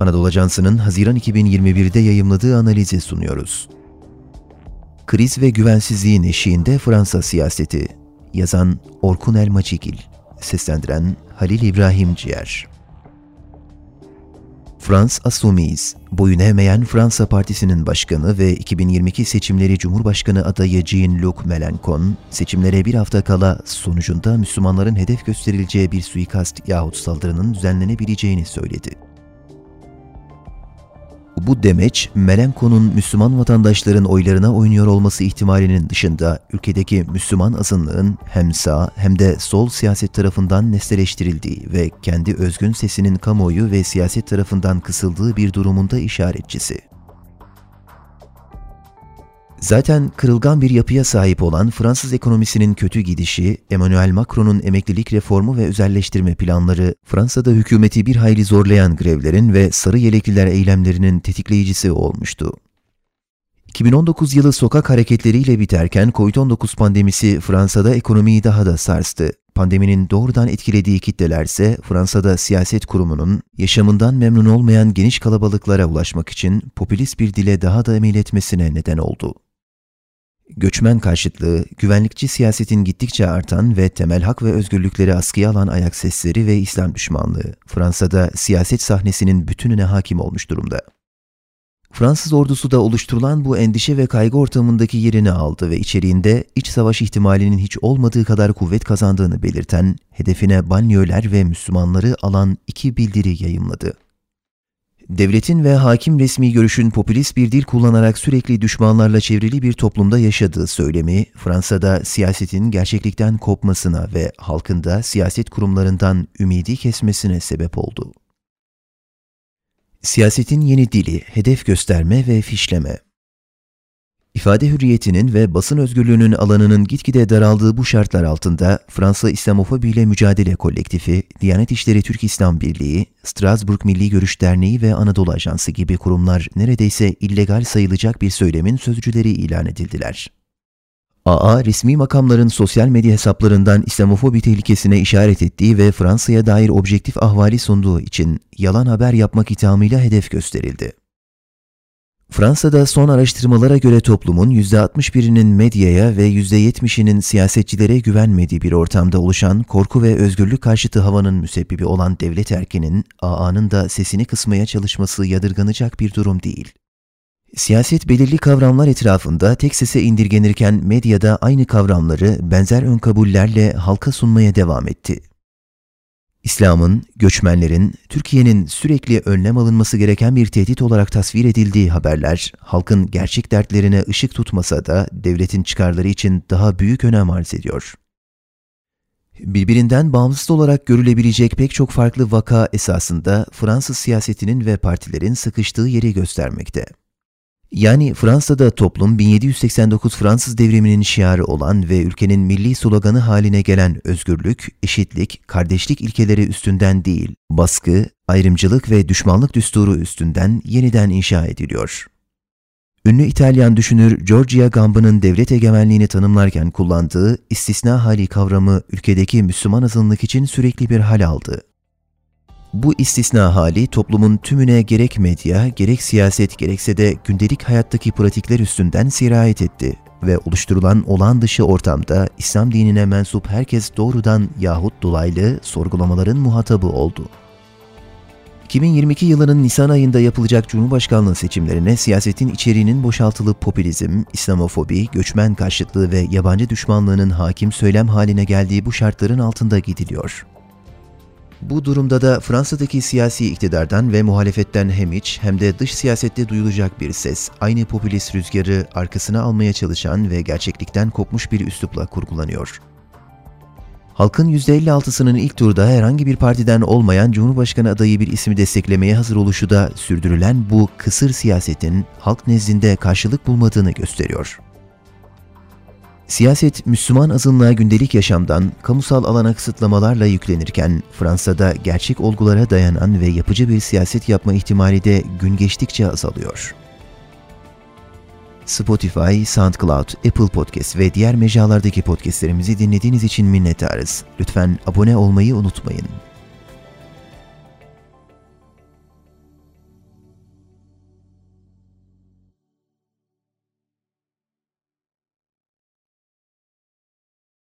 Anadolu Ajansı'nın Haziran 2021'de yayımladığı analizi sunuyoruz. Kriz ve güvensizliğin eşiğinde Fransa siyaseti. Yazan Orkun Elmaçigil. Seslendiren Halil İbrahim Ciğer. Frans Assumiz, boyun eğmeyen Fransa Partisi'nin başkanı ve 2022 seçimleri Cumhurbaşkanı adayı Jean-Luc Mélenchon, seçimlere bir hafta kala sonucunda Müslümanların hedef gösterileceği bir suikast yahut saldırının düzenlenebileceğini söyledi. Bu demeç, Melenko'nun Müslüman vatandaşların oylarına oynuyor olması ihtimalinin dışında ülkedeki Müslüman azınlığın hem sağ hem de sol siyaset tarafından nesneleştirildiği ve kendi özgün sesinin kamuoyu ve siyaset tarafından kısıldığı bir durumunda işaretçisi. Zaten kırılgan bir yapıya sahip olan Fransız ekonomisinin kötü gidişi, Emmanuel Macron'un emeklilik reformu ve özelleştirme planları, Fransa'da hükümeti bir hayli zorlayan grevlerin ve sarı yelekliler eylemlerinin tetikleyicisi olmuştu. 2019 yılı sokak hareketleriyle biterken COVID-19 pandemisi Fransa'da ekonomiyi daha da sarstı. Pandeminin doğrudan etkilediği kitleler ise Fransa'da siyaset kurumunun yaşamından memnun olmayan geniş kalabalıklara ulaşmak için popülist bir dile daha da emil etmesine neden oldu. Göçmen karşıtlığı, güvenlikçi siyasetin gittikçe artan ve temel hak ve özgürlükleri askıya alan ayak sesleri ve İslam düşmanlığı, Fransa'da siyaset sahnesinin bütününe hakim olmuş durumda. Fransız ordusu da oluşturulan bu endişe ve kaygı ortamındaki yerini aldı ve içeriğinde iç savaş ihtimalinin hiç olmadığı kadar kuvvet kazandığını belirten, hedefine banliyöler ve Müslümanları alan iki bildiri yayımladı. Devletin ve hakim resmi görüşün popülist bir dil kullanarak sürekli düşmanlarla çevrili bir toplumda yaşadığı söylemi, Fransa'da siyasetin gerçeklikten kopmasına ve halkında siyaset kurumlarından ümidi kesmesine sebep oldu. Siyasetin yeni dili, hedef gösterme ve fişleme İfade hürriyetinin ve basın özgürlüğünün alanının gitgide daraldığı bu şartlar altında Fransa İslamofobi ile Mücadele Kolektifi, Diyanet İşleri Türk İslam Birliği, Strasbourg Milli Görüş Derneği ve Anadolu Ajansı gibi kurumlar neredeyse illegal sayılacak bir söylemin sözcüleri ilan edildiler. AA, resmi makamların sosyal medya hesaplarından İslamofobi tehlikesine işaret ettiği ve Fransa'ya dair objektif ahvali sunduğu için yalan haber yapmak ithamıyla hedef gösterildi. Fransa'da son araştırmalara göre toplumun %61'inin medyaya ve %70'inin siyasetçilere güvenmediği bir ortamda oluşan korku ve özgürlük karşıtı havanın müsebbibi olan devlet erkinin, AA'nın da sesini kısmaya çalışması yadırganacak bir durum değil. Siyaset belirli kavramlar etrafında tek sese indirgenirken medyada aynı kavramları benzer önkabullerle halka sunmaya devam etti. İslam'ın, göçmenlerin, Türkiye'nin sürekli önlem alınması gereken bir tehdit olarak tasvir edildiği haberler, halkın gerçek dertlerine ışık tutmasa da devletin çıkarları için daha büyük önem arz ediyor. Birbirinden bağımsız olarak görülebilecek pek çok farklı vaka esasında Fransız siyasetinin ve partilerin sıkıştığı yeri göstermekte. Yani Fransa'da toplum 1789 Fransız devriminin şiarı olan ve ülkenin milli sloganı haline gelen özgürlük, eşitlik, kardeşlik ilkeleri üstünden değil, baskı, ayrımcılık ve düşmanlık düsturu üstünden yeniden inşa ediliyor. Ünlü İtalyan düşünür Giorgio Gamba'nın devlet egemenliğini tanımlarken kullandığı istisna hali kavramı ülkedeki Müslüman azınlık için sürekli bir hal aldı. Bu istisna hali toplumun tümüne gerek medya, gerek siyaset, gerekse de gündelik hayattaki pratikler üstünden sirayet etti ve oluşturulan olağan dışı ortamda İslam dinine mensup herkes doğrudan yahut dolaylı sorgulamaların muhatabı oldu. 2022 yılının Nisan ayında yapılacak Cumhurbaşkanlığı seçimlerine siyasetin içeriğinin boşaltılıp popülizm, İslamofobi, göçmen karşıtlığı ve yabancı düşmanlığının hakim söylem haline geldiği bu şartların altında gidiliyor. Bu durumda da Fransa'daki siyasi iktidardan ve muhalefetten hem iç hem de dış siyasette duyulacak bir ses, aynı popülist rüzgarı arkasına almaya çalışan ve gerçeklikten kopmuş bir üslupla kurgulanıyor. Halkın %56'sının ilk turda herhangi bir partiden olmayan Cumhurbaşkanı adayı bir ismi desteklemeye hazır oluşu da sürdürülen bu kısır siyasetin halk nezdinde karşılık bulmadığını gösteriyor. Siyaset, Müslüman azınlığa gündelik yaşamdan kamusal alana kısıtlamalarla yüklenirken, Fransa'da gerçek olgulara dayanan ve yapıcı bir siyaset yapma ihtimali de gün geçtikçe azalıyor. Spotify, SoundCloud, Apple Podcast ve diğer mecralardaki podcastlerimizi dinlediğiniz için minnettarız. Lütfen abone olmayı unutmayın.